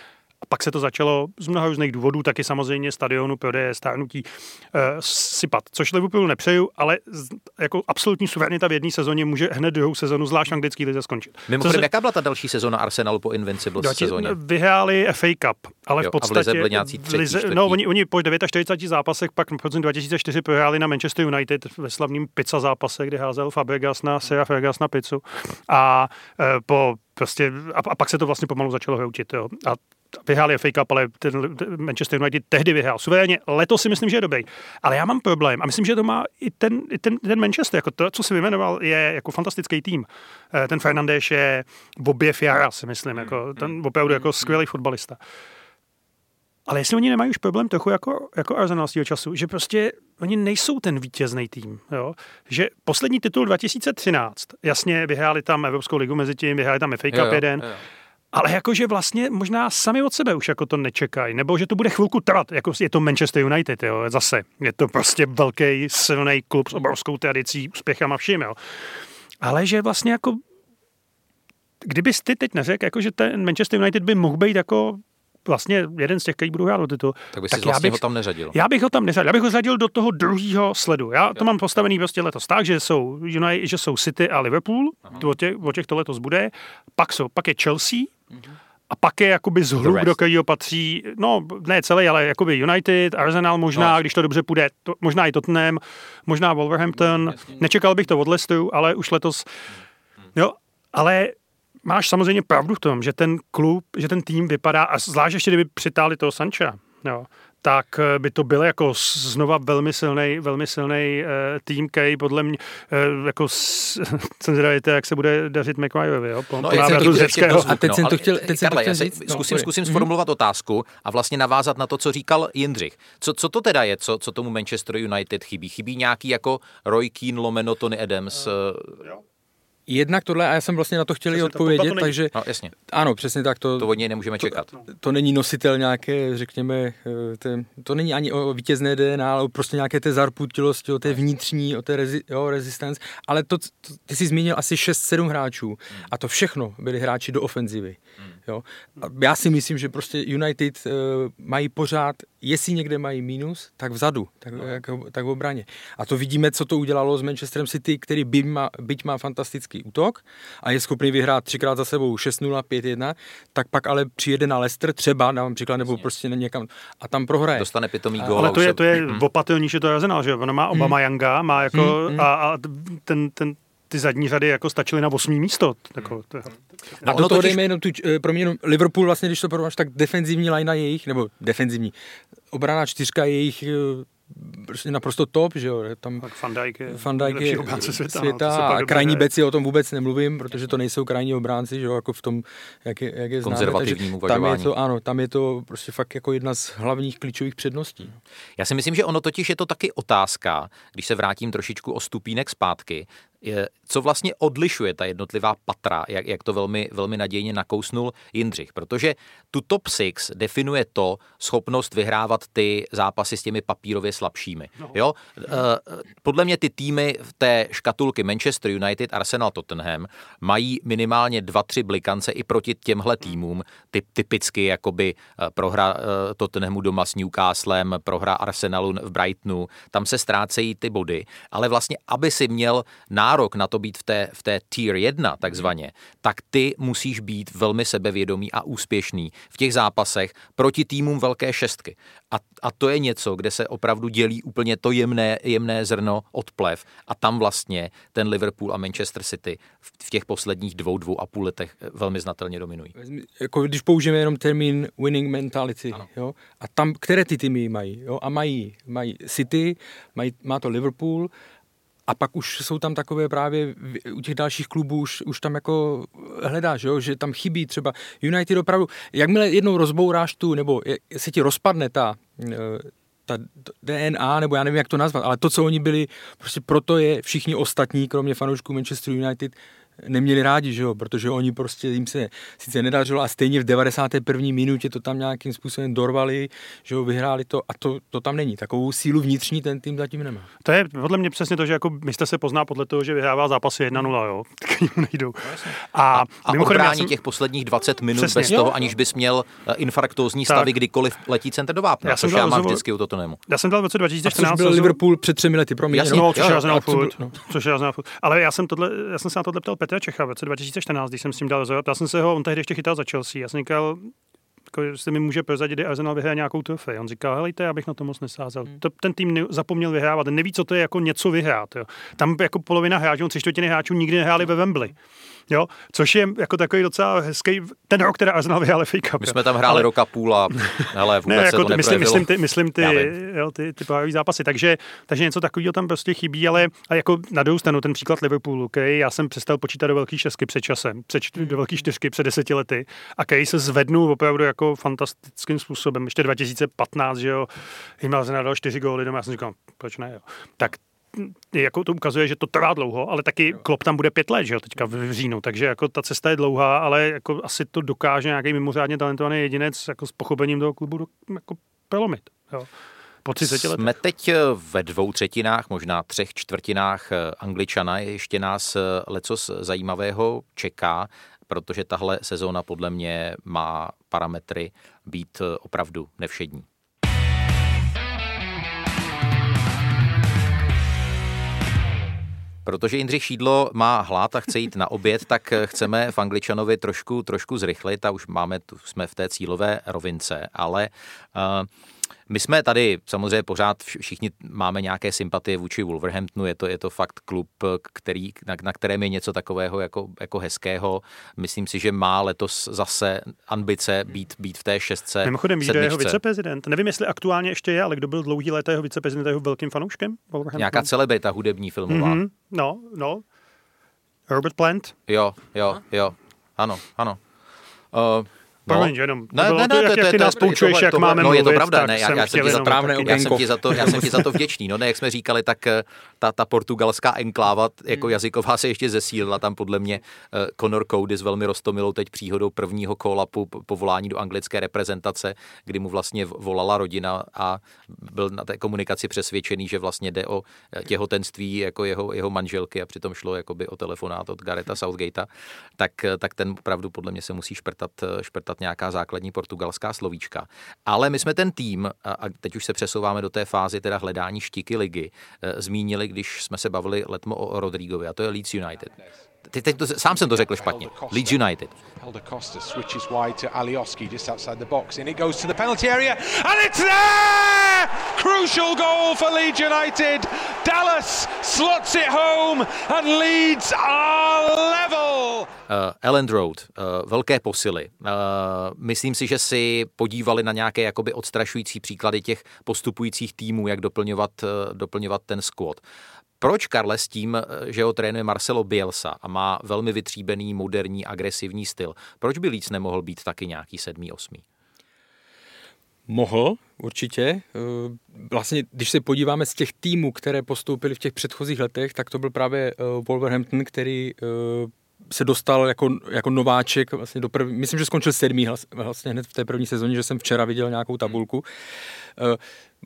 A pak se to začalo z mnoha různých důvodů, taky samozřejmě stadionu, prodeje, stárnutí uh, sypat. Což Liverpoolu nepřeju, ale z, jako absolutní suverenita v jedné sezóně může hned druhou sezonu, zvlášť anglický lize, skončit. Mimochodem, jaká byla ta další sezóna Arsenalu po Invincible Dvati- sezóně? Vyhráli FA Cup, ale Jo, v a v podstatě... lize byli nějací třetí, lize- čtvrtí. no, oni, oni po 49 zápasech pak v roce 2004 prohráli na Manchester United ve slavném pizza zápase, kdy házel Fabregas na Sera Fabregas na pizzu. A e, po prostě, a, a, pak se to vlastně pomalu začalo hroutit. Jo. A vyhráli FA Cup, ale ten, Manchester United tehdy vyhrál suverénně. Letos si myslím, že je dobrý. Ale já mám problém a myslím, že to má i ten, i ten, ten Manchester, jako to, co si vyjmenoval, je jako fantastický tým. Eh, Ten Fernandes je objev jara, si myslím, jako, ten opravdu jako skvělý fotbalista. Ale jestli oni nemají už problém trochu jako, jako Arsenal z toho času, že prostě oni nejsou ten vítězný tým. Jo? Že poslední titul 2013, jasně vyhráli tam Evropskou ligu mezi tím, vyhráli tam FA Cup Jo, jo, jeden, jo. ale jakože vlastně možná sami od sebe už jako to nečekají, nebo že to bude chvilku trvat, jako je to Manchester United, jo, zase. Je to prostě velký, silný klub s obrovskou tradicí, úspěchama vším, jo. Ale že vlastně jako kdybys ty teď neřekl, jako že ten Manchester United by mohl být jako vlastně jeden z těch, který budou hrát o titul, Tak by si já vlastně bych- ho tam neřadil. já bych ho tam neřadil, já bych ho řadil do toho druhého sledu. Já to mám postavený prostě letos tak, že jsou, United, že jsou City a Liverpool, to o, těch, o těch to letos bude, pak, jsou, pak je Chelsea, a pak je jakoby z hluk, rest. do kterého patří, no ne celý, ale jakoby United, Arsenal možná, No. když to dobře půjde, to, možná i Tottenham, možná Wolverhampton, nečekal bych to od Leicesteru, ale už letos, jo, ale máš samozřejmě pravdu v tom, že ten klub, že ten tým vypadá, a zvlášť ještě kdyby přitáli toho Sancha, jo, tak eh, by to byl jako znova velmi silný, velmi silný uh, tým, který podle mě uh, jako s- jsem zvědavý, jak se bude dařit McQuarrierovi, jo, po, No, po návratu z řeckého. A teď jsem to chtěl- teď jsem to Karle, chtěl já se říct, no, zkusím, pojď. zkusím Mhm. sformulovat otázku a vlastně navázat na to, co říkal Jindřich. Co, co to teda je, co, co tomu Manchester United chybí? Chybí nějaký jako Roy Keane, lomeno Tony Adams? eh, Jednak tohle, a já jsem vlastně na to chtěl i Přesně, to- odpovědět, to takže No jasně, ano, přesně tak, to, to od něj nemůžeme čekat. to není nositel nějaké, řekněme, eh, té, to není ani o vítězné DNA, ale o prostě nějaké té zarputilosti, o té vnitřní, o té rezi, jo, resistance, ale to, to, ty jsi zmínil asi 6-7 hráčů. A to všechno byli hráči do ofenzivy. Jo. A já si myslím, že prostě United uh, mají pořád, jestli někde mají mínus, tak vzadu, tak, no. jako, tak v obraně. A to vidíme, co to udělalo s Manchesterem City, který byť má, byť má fantastický útok a je schopný vyhrát třikrát za sebou 6-0, 5-1, tak pak ale přijede na Leicester třeba, dávám příklad, nebo prostě někam a tam prohraje. Dostane pitomý gól. Ale to je, to je Mhm. opatelnější, to je Arsenal, že? Ono má Obama Younga, má jako, a, a ten, ten, ty zadní řady jako stačily na osmý místo. Jako, to, A ono do toho totiž- dejme jenom tu, eh, pro mě jenom Liverpool vlastně, když to porovnáš, tak defenzivní linea jejich, nebo defenzivní, obrana čtyřka jejich eh, prostě naprosto top, že jo, tam tak Van Dijk je Van Dijk je obránce světa. světa no, se pak a krajní hraje. beci o tom vůbec nemluvím, protože to nejsou krajní obránci, že jo, jako v tom, jak je, jak je známe. Takže tam je to, ano, tam je to prostě fakt jako jedna z hlavních klíčových předností. Já si myslím, že ono totiž je to taky otázka, když se vrátím trošičku o stupínek zpátky, je, co vlastně odlišuje ta jednotlivá patra, jak, jak to velmi, velmi nadějně nakousnul Jindřich. Protože tu top 6 definuje to schopnost vyhrávat ty zápasy s těmi papírově slabšími. No. Jo? Eh, Podle mě ty týmy v té škatulky Manchester United, Arsenal, Tottenham mají minimálně dva, tři blikance i proti těmhle týmům, ty, typicky jakoby eh, prohra eh, Tottenhamu doma s Newcastlem, prohra Arsenalu v Brightonu, tam se ztrácejí ty body, ale vlastně, aby si měl nárok na to být v té, v té tier 1 takzvaně, tak ty musíš být velmi sebevědomý a úspěšný v těch zápasech proti týmům velké šestky. A, a to je něco, kde se opravdu dělí úplně to jemné, jemné zrno od plev a tam vlastně ten Liverpool a Manchester City v, v těch posledních dvou, dvou a půl letech eh, velmi znatelně dominují. Jako když použijeme jenom termín winning mentality, jo, a tam, které ty týmy mají, jo, a mají, mají City, mají, má to Liverpool, a pak už jsou tam takové právě u těch dalších klubů už, už tam jako hledáš, jo, že tam chybí třeba United opravdu, jakmile jednou rozbouráš tu, nebo se ti rozpadne ta, eh, ta DNA, nebo já nevím, jak to nazvat, ale to, co oni byli, prostě proto je všichni ostatní, kromě fanoušků Manchester United, neměli rádi, že jo, protože oni prostě jim se sice nedařilo a stejně v 91. minutě to tam nějakým způsobem dorvali, že jo, vyhráli to a to, to tam není. Takovou sílu vnitřní ten tým zatím nemá. To je podle mě přesně to, že jako mistr se pozná podle toho, že vyhrává zápasy 1-0, jo. Tak k němu nejdou. A, A mimochodem, já odbrání jsem- těch posledních 20 minut Přesně. bez Jo. toho, aniž bys měl eh, infarktózní Tak. stavy, kdykoliv letí centr do vápna, Já jsem což já mám rozhovor- vždycky u Tottenhamu. Já jsem dal v roce A což 2014 byl Liverpool před třemi lety, promiň. Jasně. No, což Jo, je jo, a furt. no. Což je Arsenal furt. Ale já jsem, tohle, já jsem se na tohle ptal Petra Čecha v roce 2014, když jsem s ním dal rozhovor. Ptal jsem se ho, on tehdy ještě chytal za Chelsea. Já jsem říkal, jako, jestli mi může prozadit, kdy Arsenal vyhraje nějakou trofej. On říkal, helejte, já bych na to moc nesázel. Hmm. To, ten tým ne, zapomněl vyhrávat, neví, co to je jako něco vyhrát. Jo. Tam jako polovina hráčů, tři čtvrtiny hráčů nikdy nehráli ve Wembley. Jo, což je jako takový docela hezký, ten rok, teda Arsenal vyhrál FA Cup. My jsme tam hráli Ale- roka půl a hele, vůbec ne, se jako to ty, myslím, myslím, ty, myslím ty, jo, ty, ty zápasy. Takže, takže něco takového tam prostě chybí, ale a jako na druhou stranu ten příklad Liverpoolu, okay, já jsem přestal počítat do velký šestky před časem, před, do velký čtyřky před deseti lety a Kej se zvednul opravdu jako fantastickým způsobem. Ještě 2015, že jo, Himmel se nadal čtyři góly doma, já jsem říkal, proč ne, jo. Tak jako to ukazuje, že to trvá dlouho, ale taky Klopp tam bude pět let, že jo, teďka v říjnu, takže jako ta cesta je dlouhá, ale jako asi to dokáže nějaký mimořádně talentovaný jedinec jako s pochopením toho klubu do, jako prelomit, jo. Po 30 letech. Jsme teď eh, ve dvou třetinách, možná třech čtvrtinách eh, Angličana. Ještě nás eh, lecos zajímavého čeká, protože tahle sezóna podle mě má parametry být opravdu nevšední. Protože Jindřich Šídlo má hlad a chce jít na oběd, tak chceme v Angličanovi trošku, trošku zrychlit a už máme, jsme v té cílové rovince, ale uh, my jsme tady samozřejmě pořád vš- všichni máme nějaké sympatie vůči Wolverhamptonu, je to, je to fakt klub, který, na, na kterém je něco takového jako, jako hezkého. Myslím si, že má letos zase ambice být, být v té šestce. Mimochodem, kdo je jeho viceprezident. Nevím, jestli aktuálně ještě je, ale kdo byl dlouhý léta jeho viceprezident, jeho velkým fanouškem? Wolverhamptonu? Nějaká celebrita hudební filmová. Mhm, No, no. Robert Plant. Jo, jo, jo. Ano, ano. Uh, Promiň, že jenom. Ne, to ne, to, ne, to, jak to, ty to, nás to, poučuješ, jak máme No je to pravda, ne, já, jsem ti za, taky- já, jsem ti za to, já jsem ti za to vděčný. No ne, jak jsme říkali, tak eh, ta, ta portugalská enkláva jako jazyková se ještě zesílila. Tam podle mě eh, Conor Cody s velmi roztomilou teď příhodou prvního kolapu povolání do anglické reprezentace, kdy mu vlastně volala rodina a byl na té komunikaci přesvědčený, že vlastně jde o eh, těhotenství jako jeho, jeho manželky a přitom šlo jakoby o telefonát od Gareta Southgatea, tak, tak ten opravdu podle mě se musí šprtat, eh, šprtat nějaká základní portugalská slovíčka. Ale my jsme ten tým, a teď už se přesouváme do té fázy teda hledání štiky ligy, eh, zmínili, když jsme se bavili letmo o Rodrigovi, a to je Leeds United. Teď, teď to, sám jsem to řekl špatně. Leeds United. Costa switches wide to Alioski just outside the box, and it goes to the penalty area, and it's there! Crucial goal for Leeds United. Dallas slots it home, and Leeds are level. Uh, Ellen Road, uh, velké posily. Uh, myslím si, že si podívali na nějaké jakoby odstrašující příklady těch postupujících týmů, jak doplňovat, doplňovat ten squad. Proč Karle s tím, eh, že ho trénuje Marcelo Bielsa a má velmi vytříbený, moderní, agresivní styl, proč by Leeds nemohl být taky nějaký sedmý, osmý? Mohl, určitě. Eh, Vlastně, když se podíváme z těch týmů, které postoupily v těch předchozích letech, tak to byl právě eh, Wolverhampton, který eh, se dostal jako, jako nováček vlastně do první, myslím, že skončil sedmý vlastně hned v té první sezóně, že jsem včera viděl nějakou tabulku.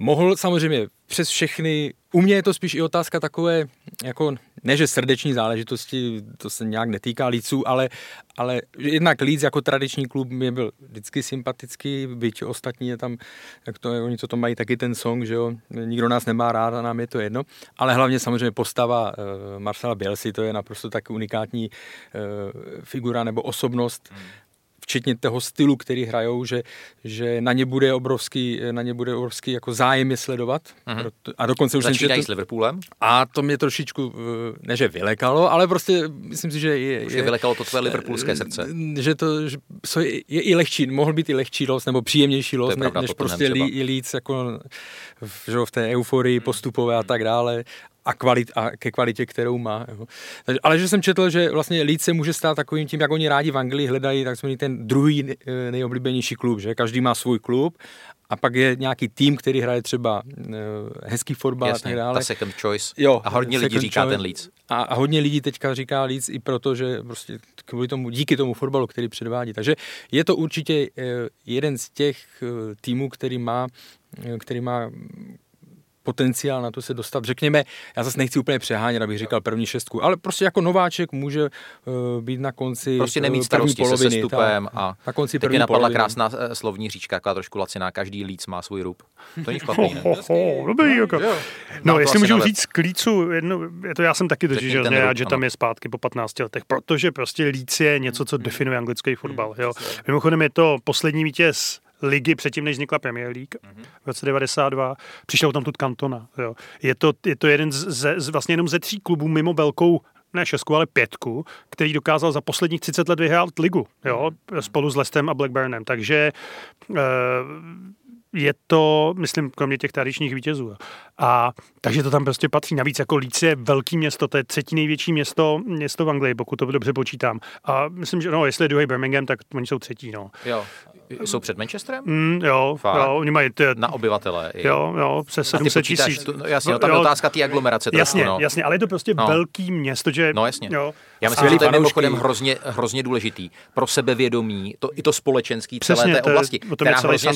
Eh, Mohl samozřejmě přes všechny, u mě je to spíš i otázka takové, jako ne, že srdeční záležitosti, to se nějak netýká Líců, ale, ale jednak Líc jako tradiční klub mě byl vždycky sympatický, byť ostatní je tam, jak to, oni co to mají taky ten song, že jo, nikdo nás nemá rád a nám je to jedno, ale hlavně samozřejmě postava uh, Marcela Bielsi, to je naprosto tak unikátní uh, figura nebo osobnost, hmm včetně toho stylu, který hrajou, že, že na ně bude obrovský, na ně bude obrovský jako zájem je sledovat. Uh-huh. A dokonce už Začínají četl- s Liverpoolem? a to mě trošičku, eh, ne že vylekalo, ale prostě myslím si, že je... Už je vylekalo to tvé liverpoolské srdce. Že to že je, je i lehčí, mohl být i lehčí los, nebo příjemnější los, je pravda, než Tottenham prostě lí, líc jako v, že v té euforii postupové a tak dále. A, kvalit, a ke kvalitě, kterou má. Jo. Ale že jsem četl, že vlastně Leeds se může stát takovým tím, jak oni rádi v Anglii hledají takzvaný ten druhý eh, nejoblíbenější klub, že každý má svůj klub a pak je nějaký tým, který hraje třeba uh, hezký fotbal Jasně, a tak dále. ta second choice. Jo, a hodně lidí říká choice. ten Leeds. A, a hodně lidí teďka říká Leeds i proto, že prostě kvůli tomu, díky tomu fotbalu, který předvádí. Takže je to určitě eh, jeden z těch eh, týmů, který má, eh, který má potenciál na to se dostat. Řekněme, já zase nechci úplně přehánět, abych říkal první šestku, ale prostě jako nováček může uh, být na konci Prostě eh, nemít starosti se poloviny, sestupem tak, a na konci první napadla poloviny. krásná eh, slovní říčka, taková trošku laciná, každý Leeds má svůj rub. To není špatný, ne? Ho, ho, dobrý, jako. Jo. No, to jestli můžu nalep. říct k Lícu, jedno, je to já jsem taky totiž rád, rok, že ano. tam je zpátky po 15 letech, protože prostě Líc je něco, co definuje anglický fotbal. Jo. Mimochodem je to poslední vítěz ligy předtím, než vznikla Premier League Mhm. v roce 92. Přišel tam tu Cantona. Jo. Je, to, je to jeden z, ze, z, vlastně jenom ze tří klubů mimo velkou ne šestku, ale pětku, který dokázal za posledních 30 let vyhrát ligu, jo, Mhm. spolu s Lestem a Blackburnem. Takže eh, je to, myslím, kromě těch tradičních vítězů. A takže to tam prostě patří. Navíc jako Leeds je velký město, to je třetí největší město, město v Anglii, pokud to dobře počítám. A myslím, že no, jestli je druhý Birmingham, tak oni jsou třetí, no. Jo. Jsou před Manchesterem? Mm, jo, Fakt? jo, oni mají ty, Na obyvatele. i. jo, jo, ty 700 počítáš, tisíc. no, jasně, no, tam je Jo, otázka té aglomerace. trošku, Jasně, no. jasně, ale je to prostě No. velký město, že... No jasně. Jo. Já myslím, že to je mimochodem hrozně, hrozně důležitý pro sebevědomí, to, i to společenský celé Přesně, té to je, oblasti, o tom je která hrozně.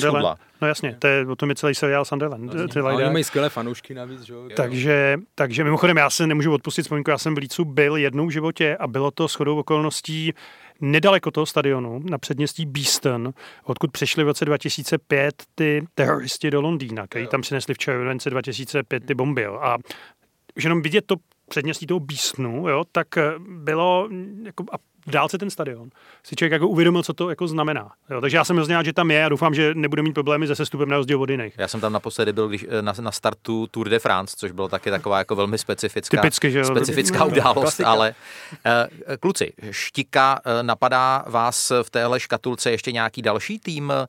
No jasně, to je, o tom je celý seriál Sunderland. ty A oni mají skvělé fanoušky navíc, že jo? Takže, takže mimochodem já se nemůžu odpustit vzpomínku, já jsem v Lícu byl jednou v životě a bylo to shodou okolností nedaleko toho stadionu, na předměstí Beeston, odkud přišli v roce 2005 ty teroristi do Londýna, který tam přinesli v července 2005 ty bomby. Jo. A už jenom vidět to předměstí toho Beastonu, jo, tak eh, bylo jako, a v dálce ten stadion. Si člověk jako uvědomil, co to jako znamená. Jo. Takže já jsem hrozně rád, že tam je a doufám, že nebude mít problémy se sestupem na rozdíl od jiných. Já jsem tam naposledy byl když, na, na startu Tour de France, což bylo taky taková jako velmi specifická, Typicky, že jo. specifická No, událost, klasika. ale eh, kluci, štika, eh, napadá vás v téhle škatulce ještě nějaký další tým, eh,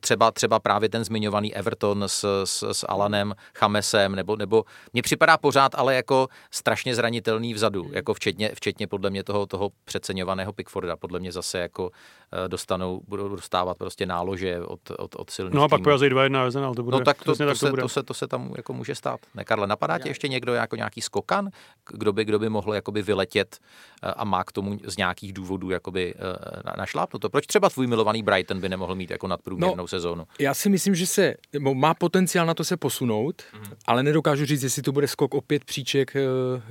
třeba, třeba právě ten zmiňovaný Everton s, s, s Alanem Chamesem, nebo, nebo mně připadá pořád ale jako strašně zranitelný vzadu, jako včetně, včetně podle mě toho, toho přeceňovaného Pickforda, podle mě zase jako eh, dostanou, budou dostávat prostě nálože od, od, od silných No a pak porazí 2-1 Arsenal, to bude. No tak to, to, tak se, bude. to, se, to se tam jako může stát. Ne, Karle, napadá ti ještě někdo jako nějaký skokan, kdo by, kdo by mohl jakoby vyletět eh, a má k tomu z nějakých důvodů jakoby eh, na- našlápnuto? Proč třeba tvůj milovaný Brighton by nemohl mít jako nadprůměrnou No, sezónu? Já si myslím, že se nebo má potenciál na to se posunout, Mhm. mm. ale nedokážu říct, jestli to bude skok o pět příček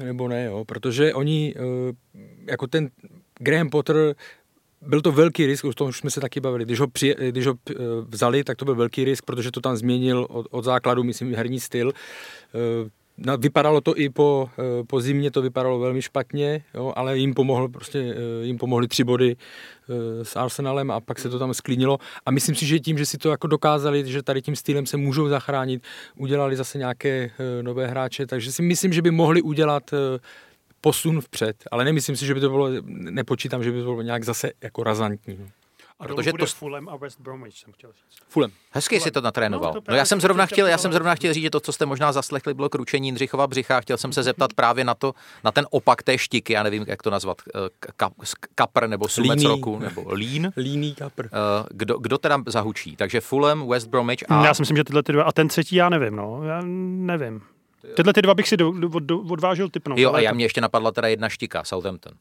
nebo ne, jo, protože oni jako ten Graham Potter byl to velký risk, o tom už jsme se taky bavili. Když ho, při, když ho eh, vzali, tak to byl velký risk, protože to tam změnil od, od základu, myslím, herní styl. Eh, Vypadalo to i po, eh, po zimě, to vypadalo velmi špatně, jo, ale jim, pomohl, prostě, jim pomohly tři body s Arsenalem a pak se to tam sklínilo. A myslím si, že tím, že si to jako dokázali, že tady tím stylem se můžou zachránit, udělali zase nějaké nové hráče, takže si myslím, že by mohli udělat posun vpřed, ale nemyslím si, že by to bylo, nepočítám, že by to bylo nějak zase jako razantní. A Protože to Fulham a West Bromwich jsem chtěl říct. Fulem. Hezky si to natrénoval. No, to No, já jsem zrovna chtěl, já jsem zrovna chtěl říct, že to, co jste možná zaslechli, bylo kručení Jindřichova břicha. Chtěl jsem se zeptat právě na to, na ten opak té štiky, já nevím, jak to nazvat, eh, ka, kapr nebo sumec Líný. roku, nebo lín. Líný kapr. Eh, Kdo, kdo teda zahučí? Takže Fulham, West Bromwich a... Já si myslím, že tyhle ty dva, a ten třetí já nevím, no, já nevím. Tyhle ty dva bych si do, do, do, odvážil typnout. Jo, a já mě ještě napadla teda jedna štika, Southampton.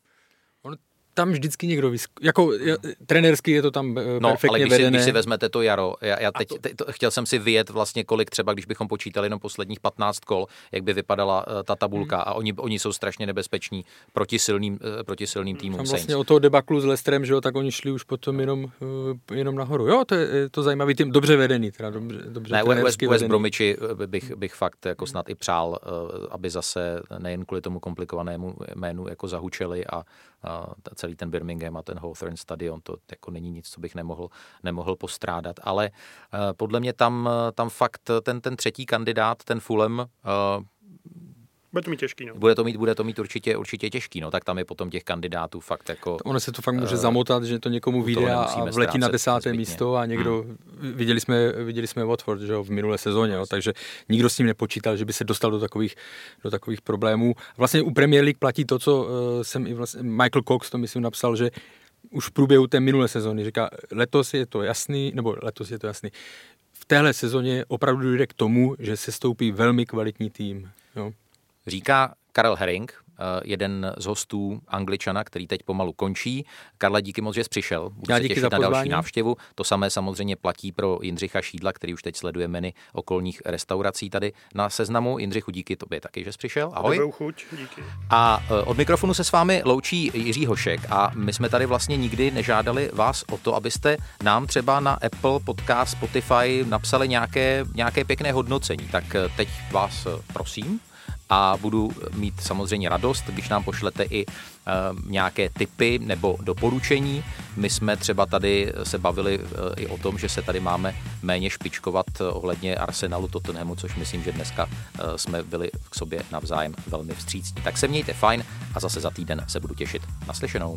Tam vždycky někdo vysk... Jako je, trenérsky je to tam eh, No, perfektně ale když si, vedené. když si vezmete to jaro, já, já teď, teď to, chtěl jsem si vyjet vlastně kolik třeba, když bychom počítali jenom posledních 15 kol, jak by vypadala uh, ta tabulka Hmm. a oni, oni jsou strašně nebezpeční proti silným, uh, proti silným týmům Tam Saints. vlastně o toho debaklu s Lestrem, že jo, tak oni šli už potom jenom, eh, jenom nahoru. Jo, to je, to zajímavý tým, dobře vedený, teda dobře, dobře Ne, West, West vedený. Bromiči bych, bych fakt jako snad i přál, eh, aby zase nejen kvůli tomu komplikovanému jménu jako zahučeli a, celý ten Birmingham a ten Hawthorne stadion, to jako není nic, co bych nemohl, nemohl postrádat, ale eh, podle mě tam, tam fakt ten, ten třetí kandidát, ten Fulham, eh, Bude to mít těžký, no. Bude to mít, bude to mít určitě, určitě těžký, no, tak tam je potom těch kandidátů fakt jako... Ono se to fakt může eh, zamotat, že to někomu vyjde a vletí na desáté zbytně. místo a někdo, viděli jsme, viděli jsme Watford že jo, v minulé sezóně, jo, takže nikdo s ním nepočítal, že by se dostal do takových, do takových problémů. Vlastně u Premier League platí to, co uh, jsem i vlastně, Michael Cox to myslím napsal, že už v průběhu té minulé sezóny říká, letos je to jasný, nebo letos je to jasný, v téhle sezóně opravdu dojde k tomu, že se stoupí velmi kvalitní tým. Jo. Říká Karel Herring, eh, jeden z hostů Angličana, který teď pomalu končí. Karla, díky moc, že jsi přišel. Budu Já se díky těšit na další návštěvu. To samé samozřejmě platí pro Jindřicha Šídla, který už teď sleduje menu okolních restaurací tady na seznamu. Jindřichu, díky tobě taky, že jsi přišel. Ahoj. Dobrou chuť, díky. A e, od mikrofonu se s vámi loučí Jiří Hošek a my jsme tady vlastně nikdy nežádali vás o to, abyste nám třeba na Apple Podcast, Spotify napsali nějaké, nějaké pěkné hodnocení. Tak e, teď vás prosím a budu mít samozřejmě radost, když nám pošlete i e, nějaké tipy nebo doporučení. My jsme třeba tady se bavili e, i o tom, že se tady máme méně špičkovat e, ohledně Arsenalu Tottenhamu, což myslím, že dneska jsme byli k sobě navzájem velmi vstřícní. Tak se mějte fajn a zase za týden se budu těšit. Naslyšenou.